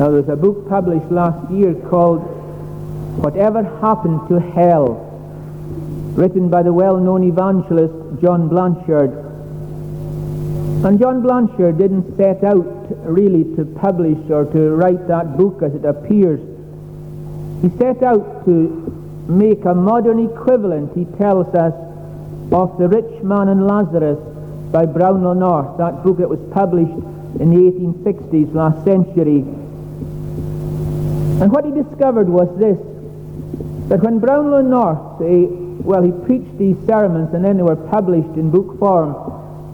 Now, there's a book published last year called Whatever Happened to Hell, written by the well-known evangelist John Blanchard. And John Blanchard didn't set out really to publish or to write that book as it appears. He set out to make a modern equivalent, he tells us, of The Rich Man and Lazarus by Brownlow North, that book that was published in the 1860s, last century. And what he discovered was this, that when Brownlow North, well, he preached these sermons and then they were published in book form,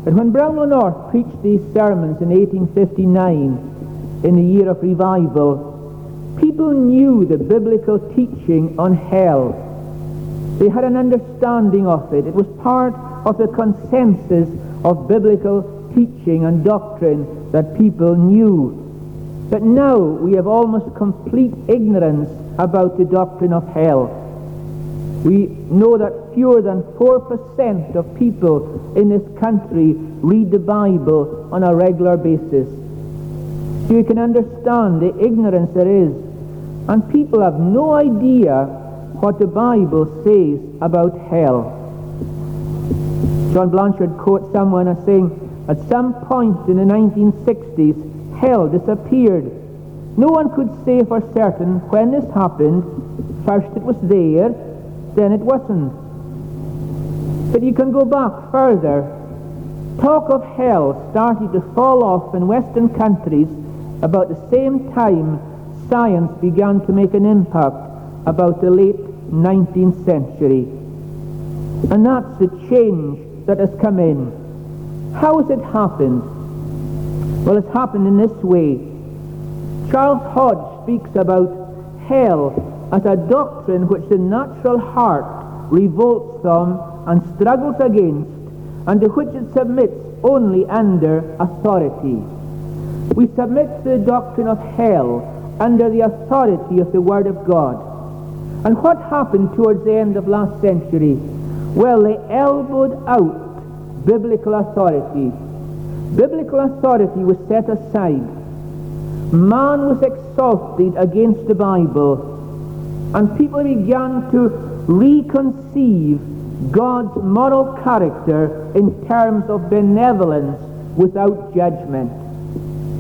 but when Brownlow North preached these sermons in 1859, in the year of revival, people knew the biblical teaching on hell. They had an understanding of it. It was part of the consensus of biblical teaching and doctrine that people knew. But now we have almost complete ignorance about the doctrine of hell. We know that fewer than 4% of people in this country read the Bible on a regular basis. So you can understand the ignorance there is. And people have no idea what the Bible says about hell. John Blanchard quotes someone as saying, at some point in the 1960s, hell disappeared. No one could say for certain when this happened. First it was there, then it wasn't. But you can go back further. Talk of hell started to fall off in Western countries about the same time science began to make an impact about the late 19th century. And that's the change that has come in. How has it happened? Well, it's happened in this way. Charles Hodge speaks about hell as a doctrine which the natural heart revolts from and struggles against, and to which it submits only under authority. We submit to the doctrine of hell under the authority of the Word of God. And what happened towards the end of last century? Well, they elbowed out biblical authority. Biblical authority was set aside. Man was exalted against the Bible. And people began to reconceive God's moral character in terms of benevolence without judgment.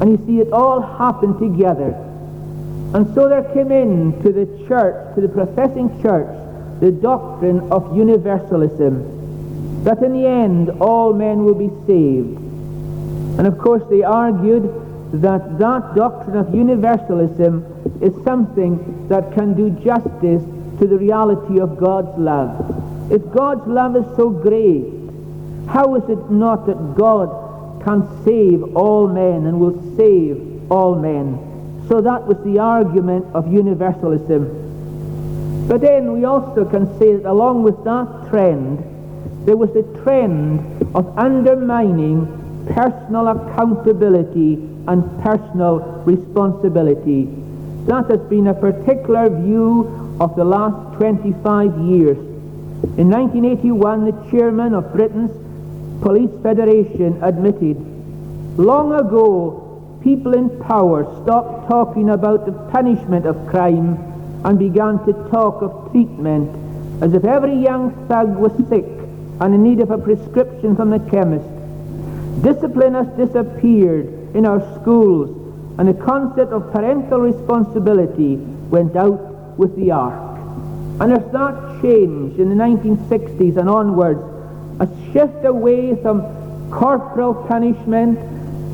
And you see, it all happened together. And so there came in to the church, to the professing church, the doctrine of universalism, that in the end all men will be saved. And of course they argued that that doctrine of universalism is something that can do justice to the reality of God's love. If God's love is so great, how is it not that God can save all men and will save all men? So that was the argument of universalism. But then we also can say that along with that trend, there was a trend of undermining personal accountability and personal responsibility. That has been a particular view of the last 25 years. In 1981, the chairman of Britain's Police Federation admitted, long ago people in power stopped talking about the punishment of crime and began to talk of treatment as if every young thug was sick and in need of a prescription from the chemist. Discipline has disappeared in our schools and the concept of parental responsibility went out with the ark. And as that changed in the 1960s and onwards, a shift away from corporal punishment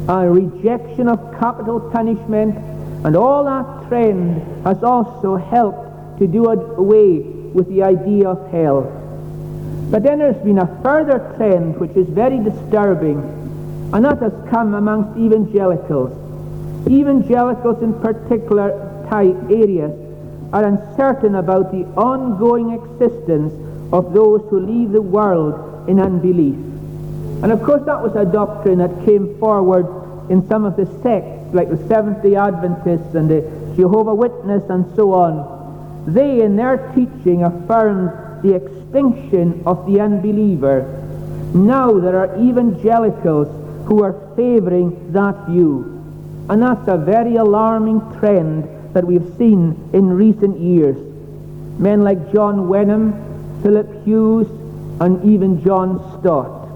a rejection of capital punishment, and all that trend has also helped to do away with the idea of hell. But then there's been a further trend which is very disturbing, and that has come amongst evangelicals. Evangelicals in particular type areas are uncertain about the ongoing existence of those who leave the world in unbelief. And of course, that was a doctrine that came forward in some of the sects, like the Seventh-day Adventists and the Jehovah Witness and so on. They, in their teaching, affirmed the extinction of the unbeliever. Now there are evangelicals who are favoring that view. And that's a very alarming trend that we've seen in recent years. Men like John Wenham, Philip Hughes, and even John Stott.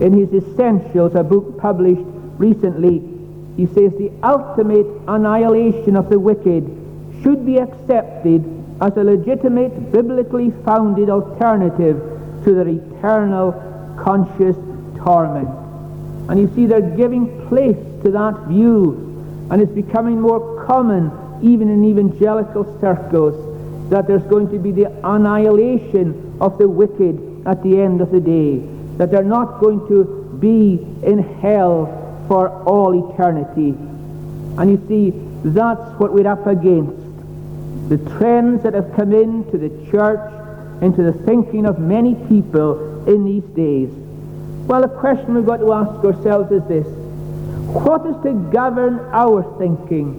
In his Essentials, a book published recently, he says the ultimate annihilation of the wicked should be accepted as a legitimate, biblically founded alternative to their eternal conscious torment. And you see, they're giving place to that view, and it's becoming more common, even in evangelical circles, that there's going to be the annihilation of the wicked at the end of the day, that they're not going to be in hell for all eternity. And you see, that's what we're up against. The trends that have come into the church, into the thinking of many people in these days. Well, the question we've got to ask ourselves is this. What is to govern our thinking?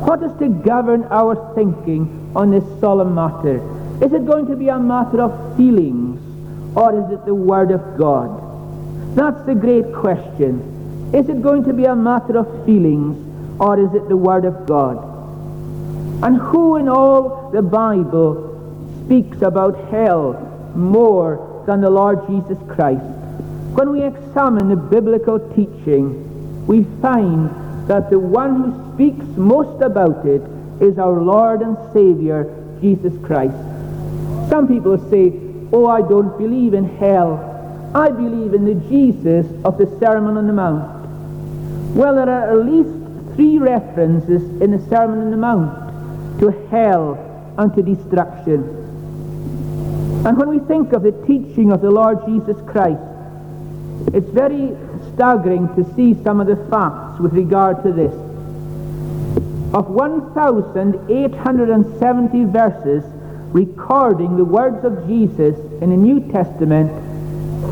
What is to govern our thinking on this solemn matter? Is it going to be a matter of feelings, or is it the Word of God? That's the great question. Is it going to be a matter of feelings or is it the Word of God? And who in all the Bible speaks about hell more than the Lord Jesus Christ? When we examine the biblical teaching, we find that the one who speaks most about it is our Lord and Savior, Jesus Christ. Some people say, Oh, I don't believe in hell. I believe in the Jesus of the Sermon on the Mount. Well, there are at least three references in the Sermon on the Mount to hell and to destruction. And when we think of the teaching of the Lord Jesus Christ, it's very staggering to see some of the facts with regard to this. Of 1,870 verses recording the words of Jesus in the New Testament,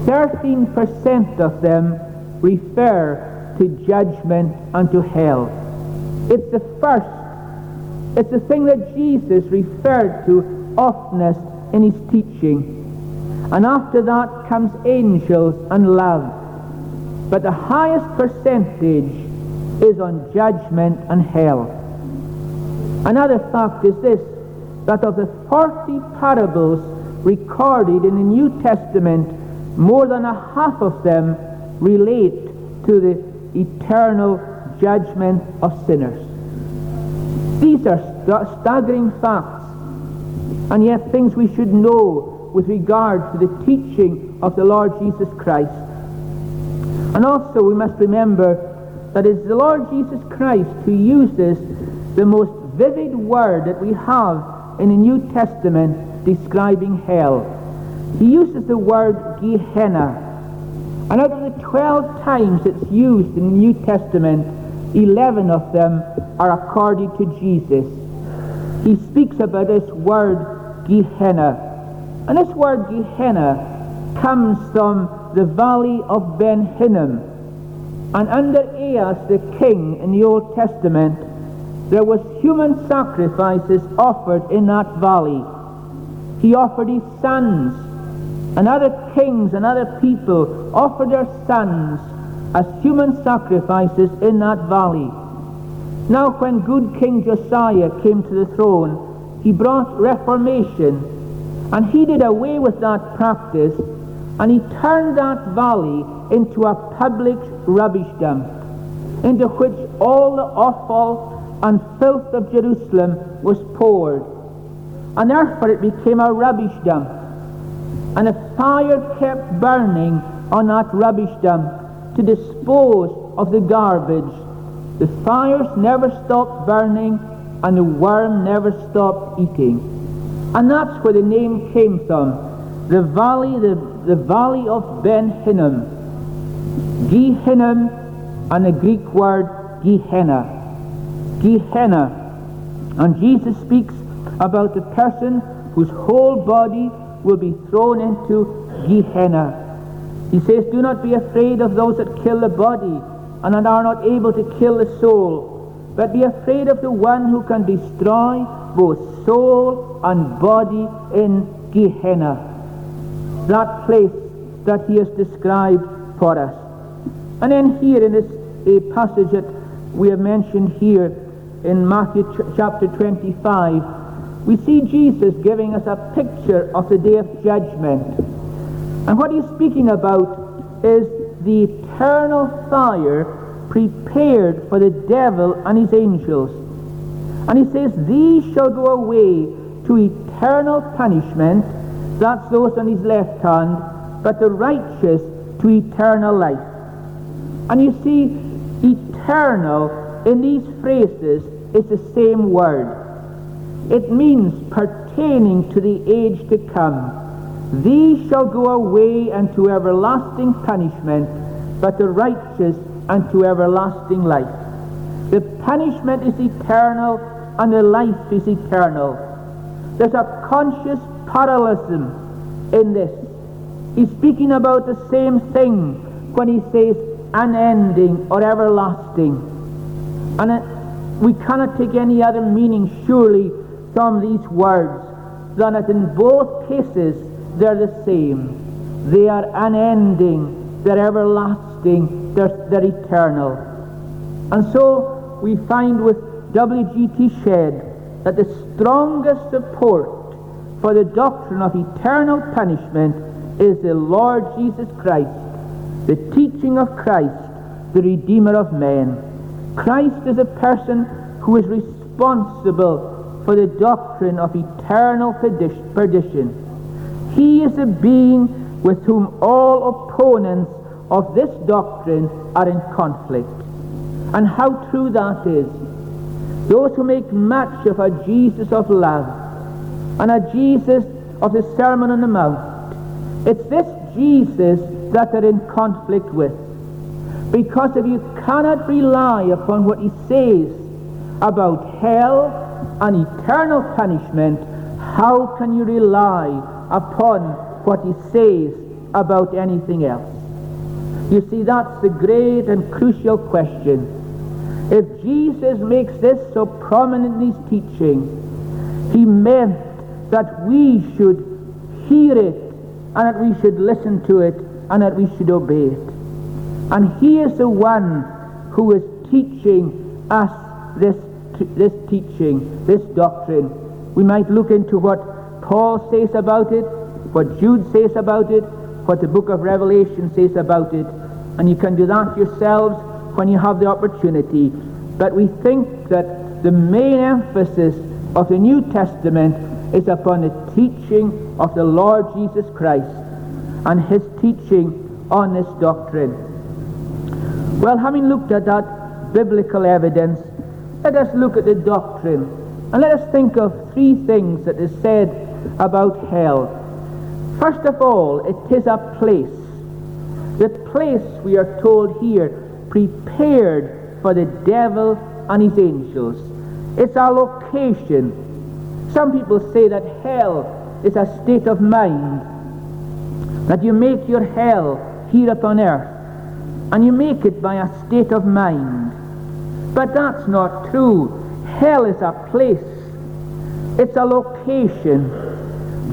13% of them refer to judgment unto hell. It's the first, it's the thing that Jesus referred to oftenest in his teaching. And after that comes angels and love. But the highest percentage is on judgment and hell. Another fact is this, that of the 40 parables recorded in the New Testament, more than a half of them relate to the eternal judgment of sinners. These are st- staggering facts, and yet things we should know with regard to the teaching of the Lord Jesus Christ. And also we must remember that it's the Lord Jesus Christ who uses the most vivid word that we have in the New Testament describing hell. He uses the word Gehenna, and out of the 12 times it's used in the New Testament, 11 of them are according to Jesus. He speaks about this word Gehenna. And this word Gehenna comes from the valley of Ben Hinnom. And under Ahaz the king in the Old Testament, there was human sacrifices offered in that valley. He offered his sons and other kings and other people offered their sons as human sacrifices in that valley. Now when good King Josiah came to the throne, he brought reformation, and he did away with that practice, and he turned that valley into a public rubbish dump, into which all the offal and filth of Jerusalem was poured. And therefore it became a rubbish dump and a fire kept burning on that rubbish dump to dispose of the garbage. The fires never stopped burning and the worm never stopped eating. And that's where the name came from. The valley, the, the valley of Ben Hinnom. Gehinnom and the Greek word Gehenna. Gehenna. And Jesus speaks about the person whose whole body will be thrown into Gehenna. He says, Do not be afraid of those that kill the body and that are not able to kill the soul, but be afraid of the one who can destroy both soul and body in Gehenna. That place that he has described for us. And then here in this a passage that we have mentioned here in Matthew ch- chapter 25, we see Jesus giving us a picture of the day of judgment. And what he's speaking about is the eternal fire prepared for the devil and his angels. And he says, These shall go away to eternal punishment, that's those on his left hand, but the righteous to eternal life. And you see, eternal in these phrases is the same word. It means pertaining to the age to come. These shall go away unto everlasting punishment, but the righteous unto everlasting life. The punishment is eternal, and the life is eternal. There's a conscious parallelism in this. He's speaking about the same thing when he says unending or everlasting. And it, we cannot take any other meaning, surely, from these words than that in both cases they're the same. They are unending, they're everlasting, they're, they're eternal. And so we find with W.G.T. Shedd that the strongest support for the doctrine of eternal punishment is the Lord Jesus Christ, the teaching of Christ, the Redeemer of men. Christ is a person who is responsible for the doctrine of eternal perdition. He is a being with whom all opponents of this doctrine are in conflict. And how true that is. Those who make much of a Jesus of love and a Jesus of the Sermon on the Mount it's this Jesus that they're in conflict with. Because if you cannot rely upon what he says about hell and eternal punishment, how can you rely upon what he says about anything else? You see, that's the great and crucial question. If Jesus makes this so prominent in his teaching, he meant that we should hear it and that we should listen to it and that we should obey it. And he is the one who is teaching us this, this teaching, this doctrine. We might look into what Paul says about it, what Jude says about it, what the book of Revelation says about it, and you can do that yourselves when you have the opportunity. But we think that the main emphasis of the New Testament is upon the teaching of the Lord Jesus Christ and his teaching on this doctrine. Well, having looked at that biblical evidence, let us look at the doctrine and let us think of three things that is said about hell. First of all, it is a place. The place, we are told here, prepared for the devil and his angels. It's a location. Some people say that hell is a state of mind. That you make your hell here upon earth. And you make it by a state of mind. But that's not true. Hell is a place. It's a location.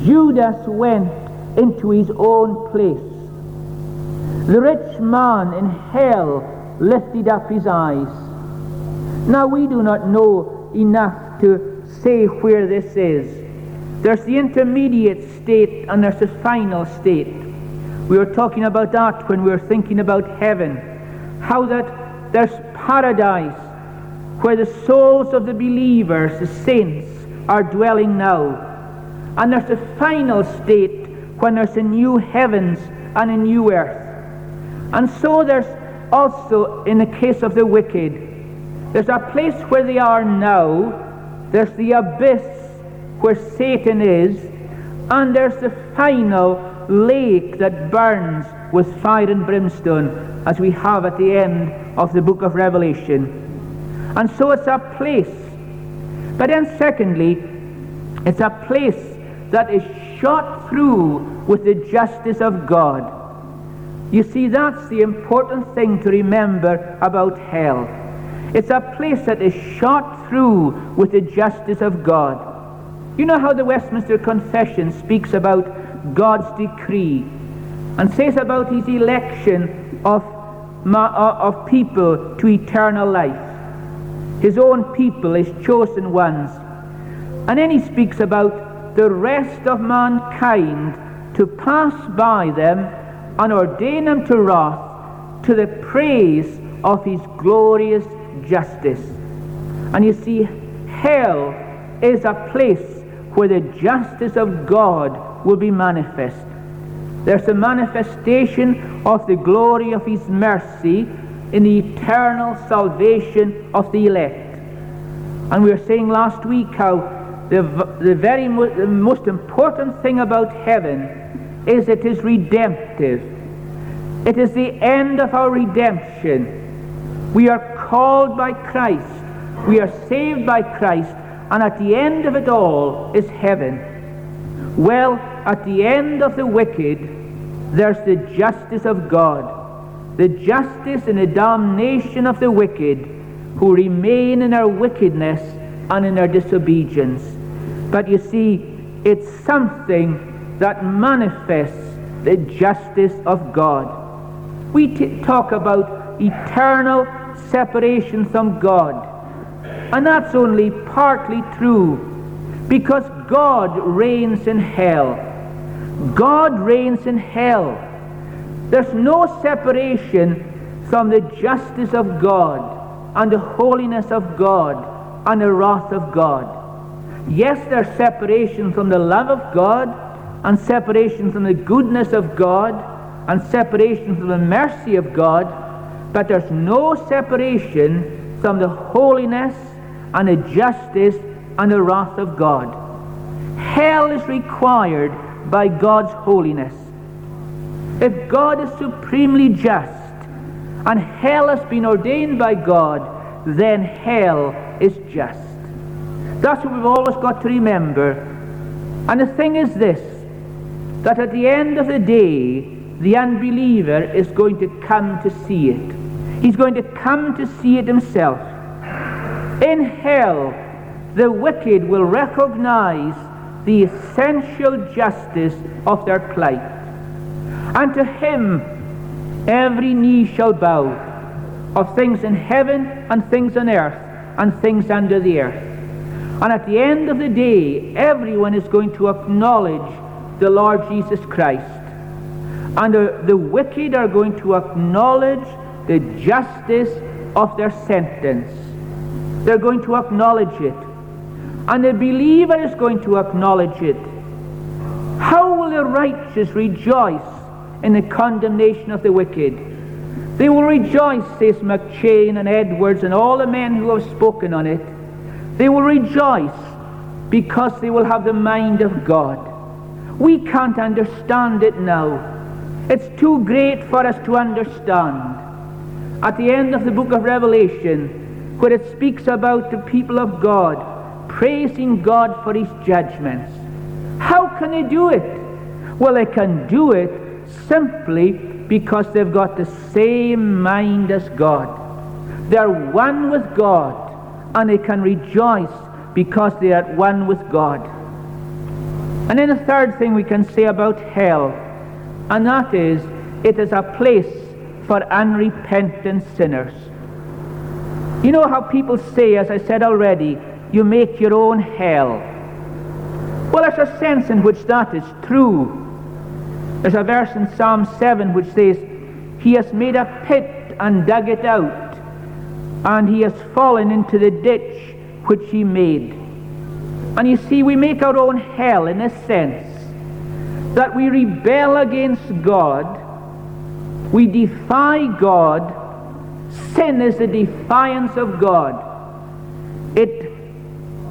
Judas went into his own place. The rich man in hell lifted up his eyes. Now we do not know enough to say where this is. There's the intermediate state and there's the final state. We were talking about that when we were thinking about heaven. How that there's paradise where the souls of the believers, the saints, are dwelling now. And there's the final state when there's a new heavens and a new earth. And so there's also, in the case of the wicked, there's a place where they are now, there's the abyss where Satan is, and there's the final lake that burns with fire and brimstone, as we have at the end of the book of Revelation. And so it's a place. But then, secondly, it's a place that is shot through with the justice of God. You see, that's the important thing to remember about hell. It's a place that is shot through with the justice of God. You know how the Westminster Confession speaks about God's decree and says about his election of, uh, of people to eternal life. his own people, his chosen ones. And then he speaks about the rest of mankind to pass by them and ordain them to wrath to the praise of his glorious justice. And you see, hell is a place where the justice of God will be manifest. There's a manifestation of the glory of his mercy in the eternal salvation of the elect. And we were saying last week how the, the very mo- the most important thing about heaven is it is redemptive. It is the end of our redemption. We are called by Christ. We are saved by Christ. And at the end of it all is heaven. Well, at the end of the wicked, there's the justice of God. The justice and the damnation of the wicked who remain in their wickedness and in their disobedience. But you see, it's something that manifests the justice of God. We t- talk about eternal separation from God. And that's only partly true because God reigns in hell. God reigns in hell. There's no separation from the justice of God and the holiness of God and the wrath of God. Yes, there's separation from the love of God and separation from the goodness of God and separation from the mercy of God, but there's no separation from the holiness and the justice and the wrath of God. Hell is required by God's holiness. If God is supremely just and hell has been ordained by God, then hell is just. That's what we've always got to remember. And the thing is this that at the end of the day, the unbeliever is going to come to see it. He's going to come to see it himself. In hell, the wicked will recognize the essential justice of their plight. And to him, every knee shall bow of things in heaven and things on earth and things under the earth. And at the end of the day, everyone is going to acknowledge the Lord Jesus Christ. And the, the wicked are going to acknowledge the justice of their sentence. They're going to acknowledge it. And the believer is going to acknowledge it. How will the righteous rejoice in the condemnation of the wicked? They will rejoice, says McCheyne and Edwards and all the men who have spoken on it. They will rejoice because they will have the mind of God. We can't understand it now. It's too great for us to understand. At the end of the book of Revelation, where it speaks about the people of God praising God for his judgments. How can they do it? Well, they can do it simply because they've got the same mind as God. They're one with God, and they can rejoice because they are at one with God. And then the third thing we can say about hell, and that is it is a place for unrepentant sinners. You know how people say, as I said already, you make your own hell. Well, there's a sense in which that is true. There's a verse in Psalm 7 which says, He has made a pit and dug it out, and he has fallen into the ditch which he made. And you see, we make our own hell in a sense that we rebel against God, we defy God, Sin is the defiance of God. It,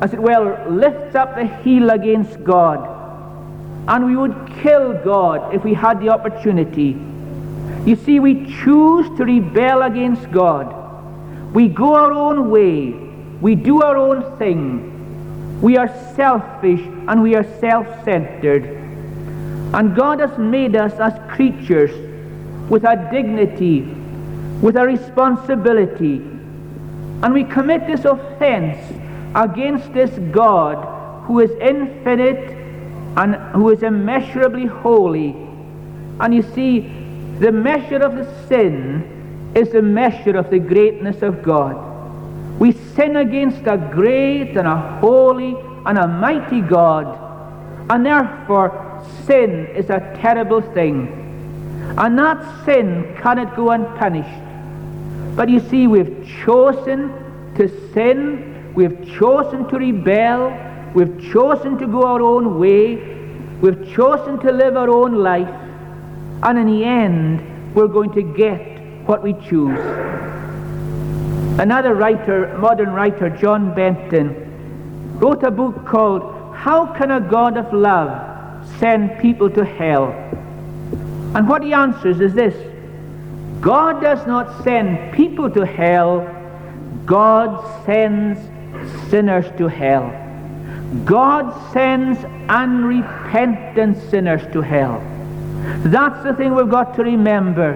as it were, lifts up the heel against God. And we would kill God if we had the opportunity. You see, we choose to rebel against God. We go our own way. We do our own thing. We are selfish and we are self-centered. And God has made us as creatures with a dignity with a responsibility. And we commit this offense against this God who is infinite and who is immeasurably holy. And you see, the measure of the sin is the measure of the greatness of God. We sin against a great and a holy and a mighty God, and therefore sin is a terrible thing. And that sin cannot go unpunished. But you see, we've chosen to sin, we've chosen to rebel, we've chosen to go our own way, we've chosen to live our own life, and in the end, we're going to get what we choose. Another writer, modern writer, John Benton, wrote a book called How Can a God of Love Send People to Hell? And what he answers is this God does not send people to hell, God sends sinners to hell. God sends unrepentant sinners to hell. That's the thing we've got to remember.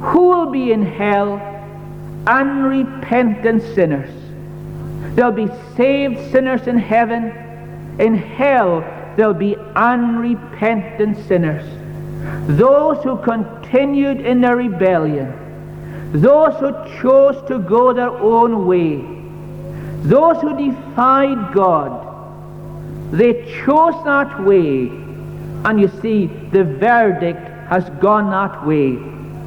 Who will be in hell? Unrepentant sinners. There'll be saved sinners in heaven. In hell, there'll be unrepentant sinners. Those who continued in their rebellion, those who chose to go their own way, those who defied God, they chose that way, and you see, the verdict has gone that way.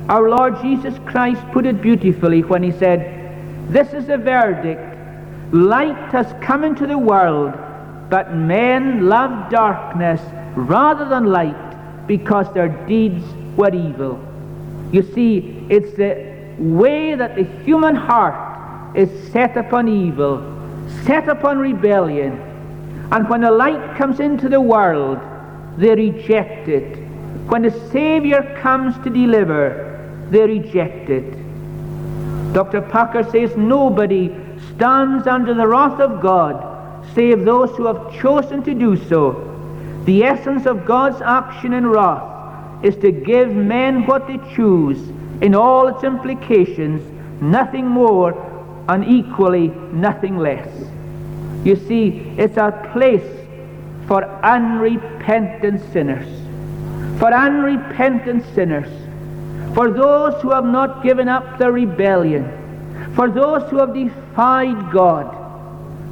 Our Lord Jesus Christ put it beautifully when he said, This is the verdict. Light has come into the world, but men love darkness rather than light because their deeds were evil. You see, it's the way that the human heart is set upon evil, set upon rebellion. And when the light comes into the world, they reject it. When the Savior comes to deliver, they reject it. Dr. Packer says nobody stands under the wrath of God save those who have chosen to do so. The essence of God's action in wrath is to give men what they choose in all its implications, nothing more and equally nothing less. You see, it's a place for unrepentant sinners. For unrepentant sinners. For those who have not given up their rebellion. For those who have defied God.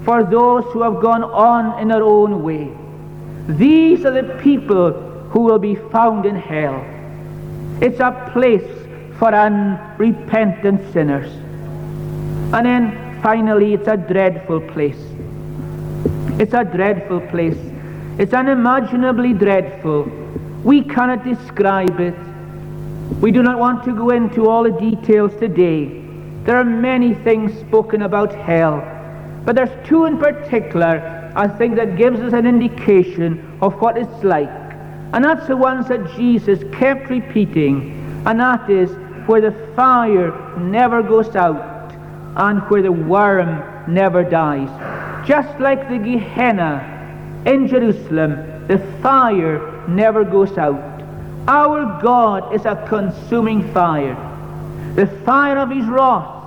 For those who have gone on in their own way. These are the people who will be found in hell. It's a place for unrepentant sinners. And then finally, it's a dreadful place. It's a dreadful place. It's unimaginably dreadful. We cannot describe it. We do not want to go into all the details today. There are many things spoken about hell, but there's two in particular I think that gives us an indication of what it's like. And that's the ones that Jesus kept repeating, and that is where the fire never goes out and where the worm never dies. Just like the Gehenna in Jerusalem, the fire never goes out. Our God is a consuming fire, the fire of his wrath,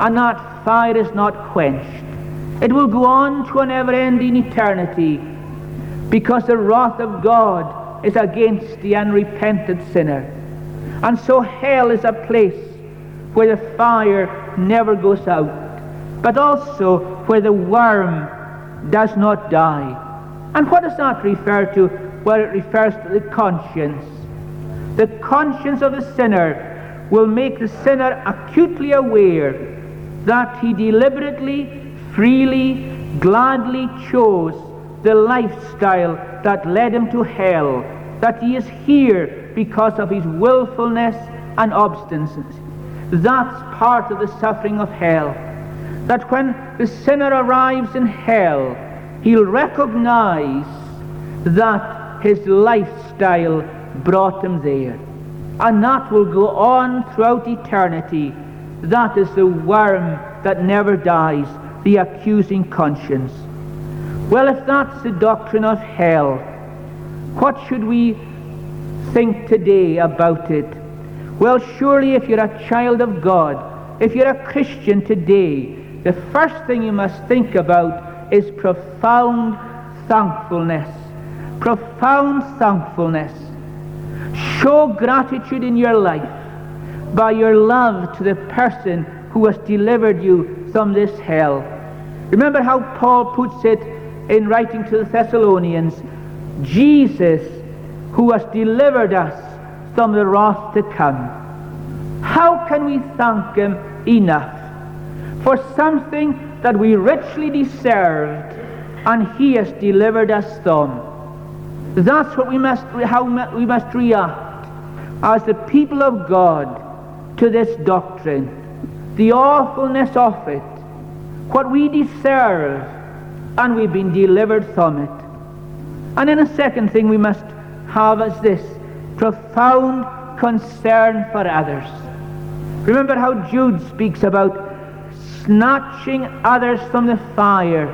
and that fire is not quenched. It will go on to an ever-ending eternity because the wrath of God is against the unrepentant sinner. And so hell is a place where the fire never goes out, but also where the worm does not die. And what does that refer to? Well, it refers to the conscience. The conscience of the sinner will make the sinner acutely aware that he deliberately, freely, gladly chose the lifestyle that led him to hell, that he is here because of his willfulness and obstinacy. That's part of the suffering of hell. That when the sinner arrives in hell, he'll recognize that his lifestyle brought him there. And that will go on throughout eternity. That is the worm that never dies, the accusing conscience. Well, if that's the doctrine of hell, what should we think today about it? Well, surely if you're a child of God, if you're a Christian today, the first thing you must think about is profound thankfulness profound thankfulness. Show gratitude in your life by your love to the person who has delivered you from this hell. Remember how Paul puts it in writing to the Thessalonians Jesus, who has delivered us from the wrath to come. How can we thank Him enough for something that we richly deserved and He has delivered us from? That's what we must, how we must react as the people of God to this doctrine, the awfulness of it, what we deserve, and we've been delivered from it. And then a second thing we must have is this profound concern for others. Remember how Jude speaks about snatching others from the fire.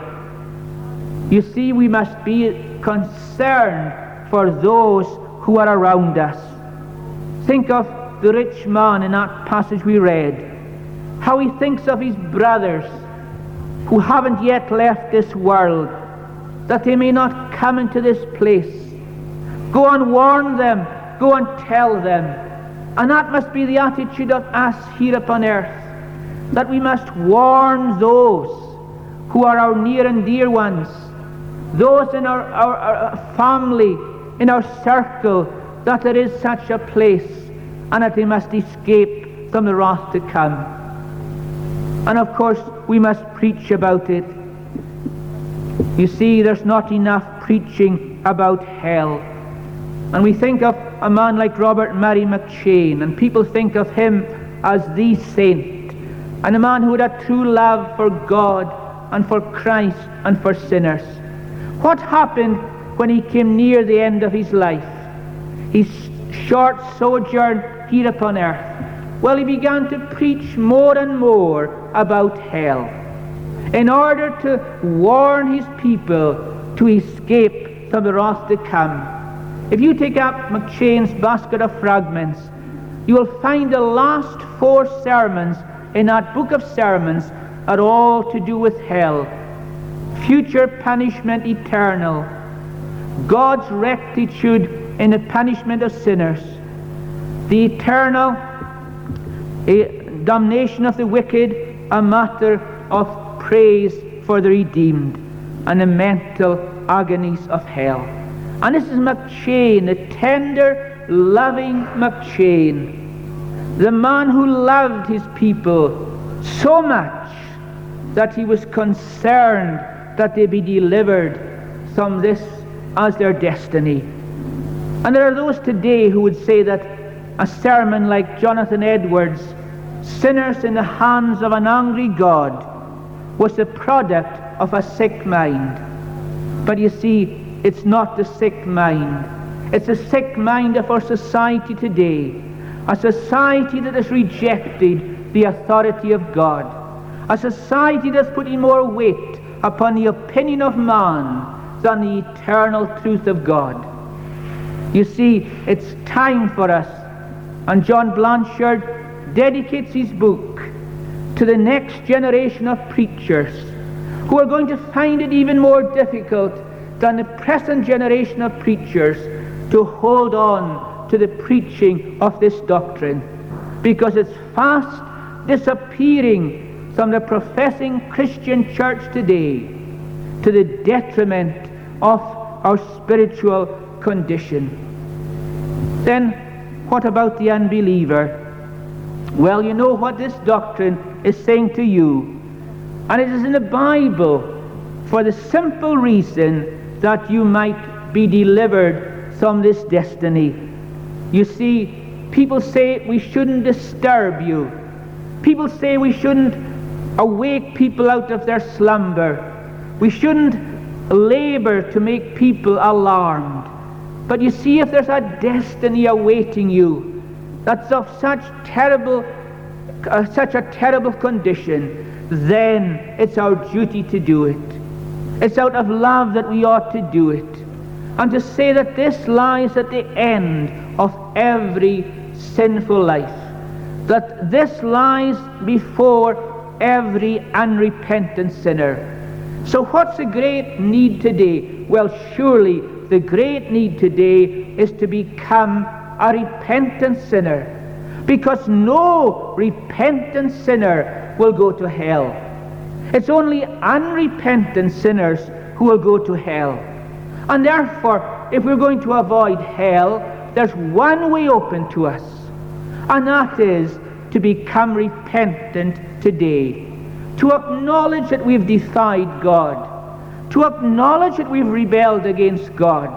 You see, we must be concerned for those who are around us. Think of the rich man in that passage we read, how he thinks of his brothers who haven't yet left this world that they may not come into this place. Go and warn them, go and tell them. And that must be the attitude of us here upon earth, that we must warn those who are our near and dear ones, those in our, our, our uh, family, in our circle, that there is such a place and that they must escape from the wrath to come. And of course, we must preach about it you see, there's not enough preaching about hell. And we think of a man like Robert Murray McCheyne, and people think of him as the saint, and a man who had a true love for God and for Christ and for sinners. What happened when he came near the end of his life? His short sojourn here upon earth. Well, he began to preach more and more about hell in order to warn his people to escape from the wrath to come. If you take up McCheyne's basket of fragments, you will find the last four sermons in that book of sermons are all to do with hell, future punishment eternal, God's rectitude in the punishment of sinners, the eternal eh, damnation of the wicked, a matter of praise for the redeemed and the mental agonies of hell. And this is McCheyne, the tender, loving McCheyne, the man who loved his people so much that he was concerned that they be delivered from this as their destiny. And there are those today who would say that a sermon like Jonathan Edwards, Sinners in the Hands of an Angry God, was the product of a sick mind. But you see, it's not the sick mind. It's the sick mind of our society today. A society that has rejected the authority of God. A society that's putting more weight upon the opinion of man than the eternal truth of God. You see, it's time for us. And John Blanchard dedicates his book to the next generation of preachers who are going to find it even more difficult than the present generation of preachers to hold on to the preaching of this doctrine because it's fast disappearing from the professing Christian church today to the detriment of our spiritual condition. Then, what about the unbeliever? Well, you know what this doctrine is saying to you. And it is in the Bible for the simple reason that you might be delivered from this destiny. You see, people say we shouldn't disturb you. People say we shouldn't awake people out of their slumber. We shouldn't labor to make people alarmed. But you see, if there's a destiny awaiting you that's of such terrible uh, such a terrible condition, then it's our duty to do it. It's out of love that we ought to do it. And to say that this lies at the end of every sinful life, that this lies before every unrepentant sinner. So, what's the great need today? Well, surely the great need today is to become a repentant sinner because no repentant sinner will go to hell. It's only unrepentant sinners who will go to hell. And therefore, if we're going to avoid hell, there's one way open to us, and that is to become repentant today, to acknowledge that we've defied God, to acknowledge that we've rebelled against God,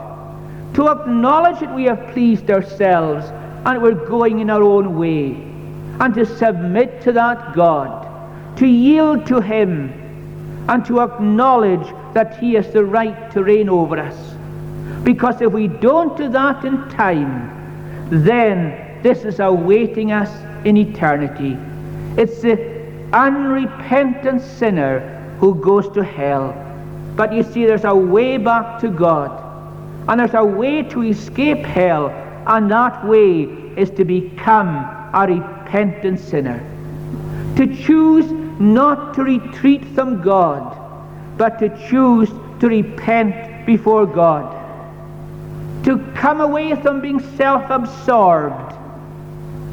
to acknowledge that we have pleased ourselves and we're going in our own way, and to submit to that God, to yield to Him, and to acknowledge that He has the right to reign over us. Because if we don't do that in time, then this is awaiting us in eternity. It's the unrepentant sinner who goes to hell. But you see, there's a way back to God, and there's a way to escape hell, and that way is to become a repentant sinner. To choose not to retreat from God, but to choose to repent before God. To come away from being self absorbed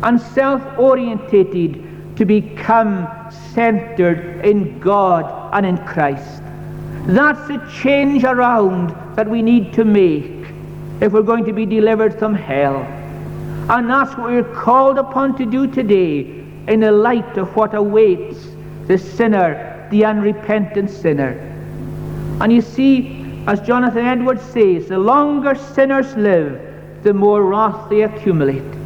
and self orientated to become centered in God and in Christ. That's the change around that we need to make if we're going to be delivered from hell. And that's what we're called upon to do today in the light of what awaits the sinner, the unrepentant sinner. And you see, as Jonathan Edwards says, the longer sinners live, the more wrath they accumulate.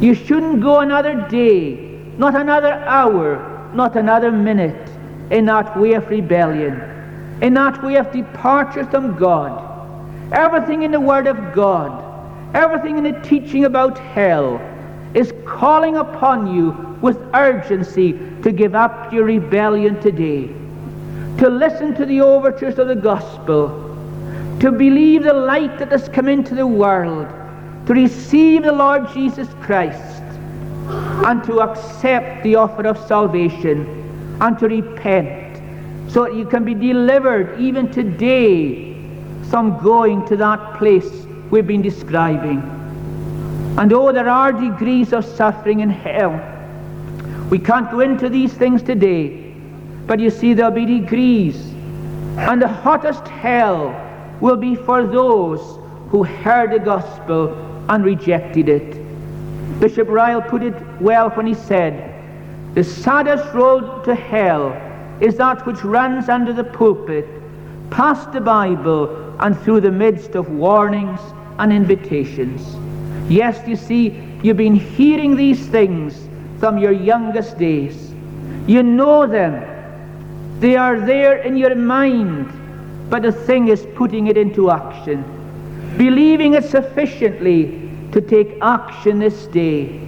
You shouldn't go another day, not another hour, not another minute in that way of rebellion, in that way of departure from God. Everything in the Word of God, everything in the teaching about hell is calling upon you with urgency to give up your rebellion today, to listen to the overtures of the gospel, to believe the light that has come into the world, to receive the Lord Jesus Christ and to accept the offer of salvation and to repent so that you can be delivered even today from going to that place we've been describing. And oh, there are degrees of suffering in hell. We can't go into these things today, but you see, there'll be degrees. And the hottest hell will be for those who heard the gospel and rejected it. Bishop Ryle put it well when he said, The saddest road to hell is that which runs under the pulpit, past the Bible, and through the midst of warnings and invitations. Yes, you see, you've been hearing these things from your youngest days. You know them. They are there in your mind, but the thing is putting it into action believing it sufficiently to take action this day,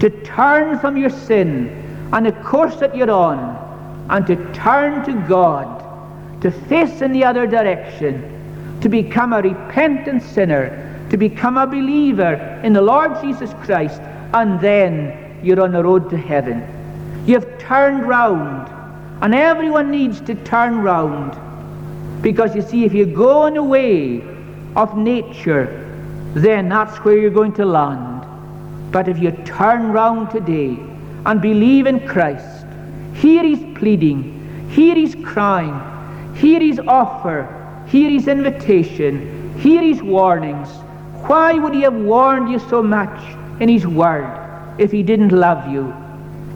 to turn from your sin and the course that you're on, and to turn to God, to face in the other direction, to become a repentant sinner, to become a believer in the Lord Jesus Christ, and then you're on the road to heaven. You've turned round, and everyone needs to turn round. Because you see, if you go on the way of nature, then that's where you're going to land. But if you turn round today and believe in Christ, hear his pleading, hear his crying, hear his offer, hear his invitation, hear his warnings. Why would he have warned you so much in his word if he didn't love you?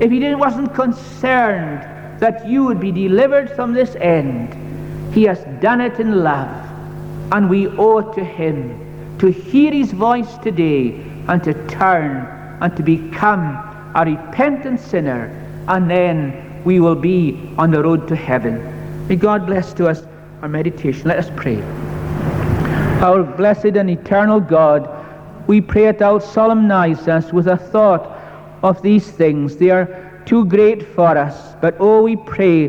If he didn't, wasn't concerned that you would be delivered from this end? He has done it in love and we owe it to him to hear his voice today and to turn and to become a repentant sinner, and then we will be on the road to heaven. May God bless to us our meditation. Let us pray. Our blessed and eternal God, we pray that thou solemnize us with a thought of these things. They are too great for us, but oh, we pray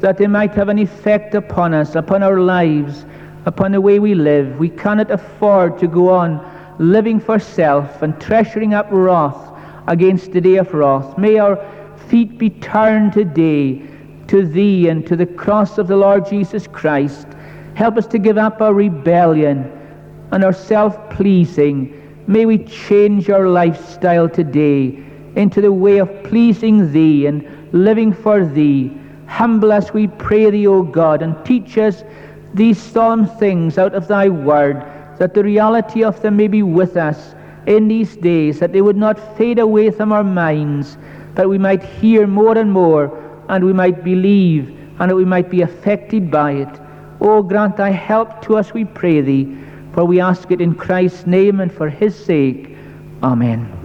that they might have an effect upon us, upon our lives, upon the way we live. We cannot afford to go on living for self and treasuring up wrath against the day of wrath. May our feet be turned today to Thee and to the cross of the Lord Jesus Christ. Help us to give up our rebellion and our self pleasing. May we change our lifestyle today into the way of pleasing Thee and living for thee. Humble us, we pray thee, O God, and teach us these solemn things out of thy word, that the reality of them may be with us in these days, that they would not fade away from our minds, that we might hear more and more, and we might believe, and that we might be affected by it. O grant thy help to us, we pray thee, for we ask it in Christ's name and for his sake. Amen.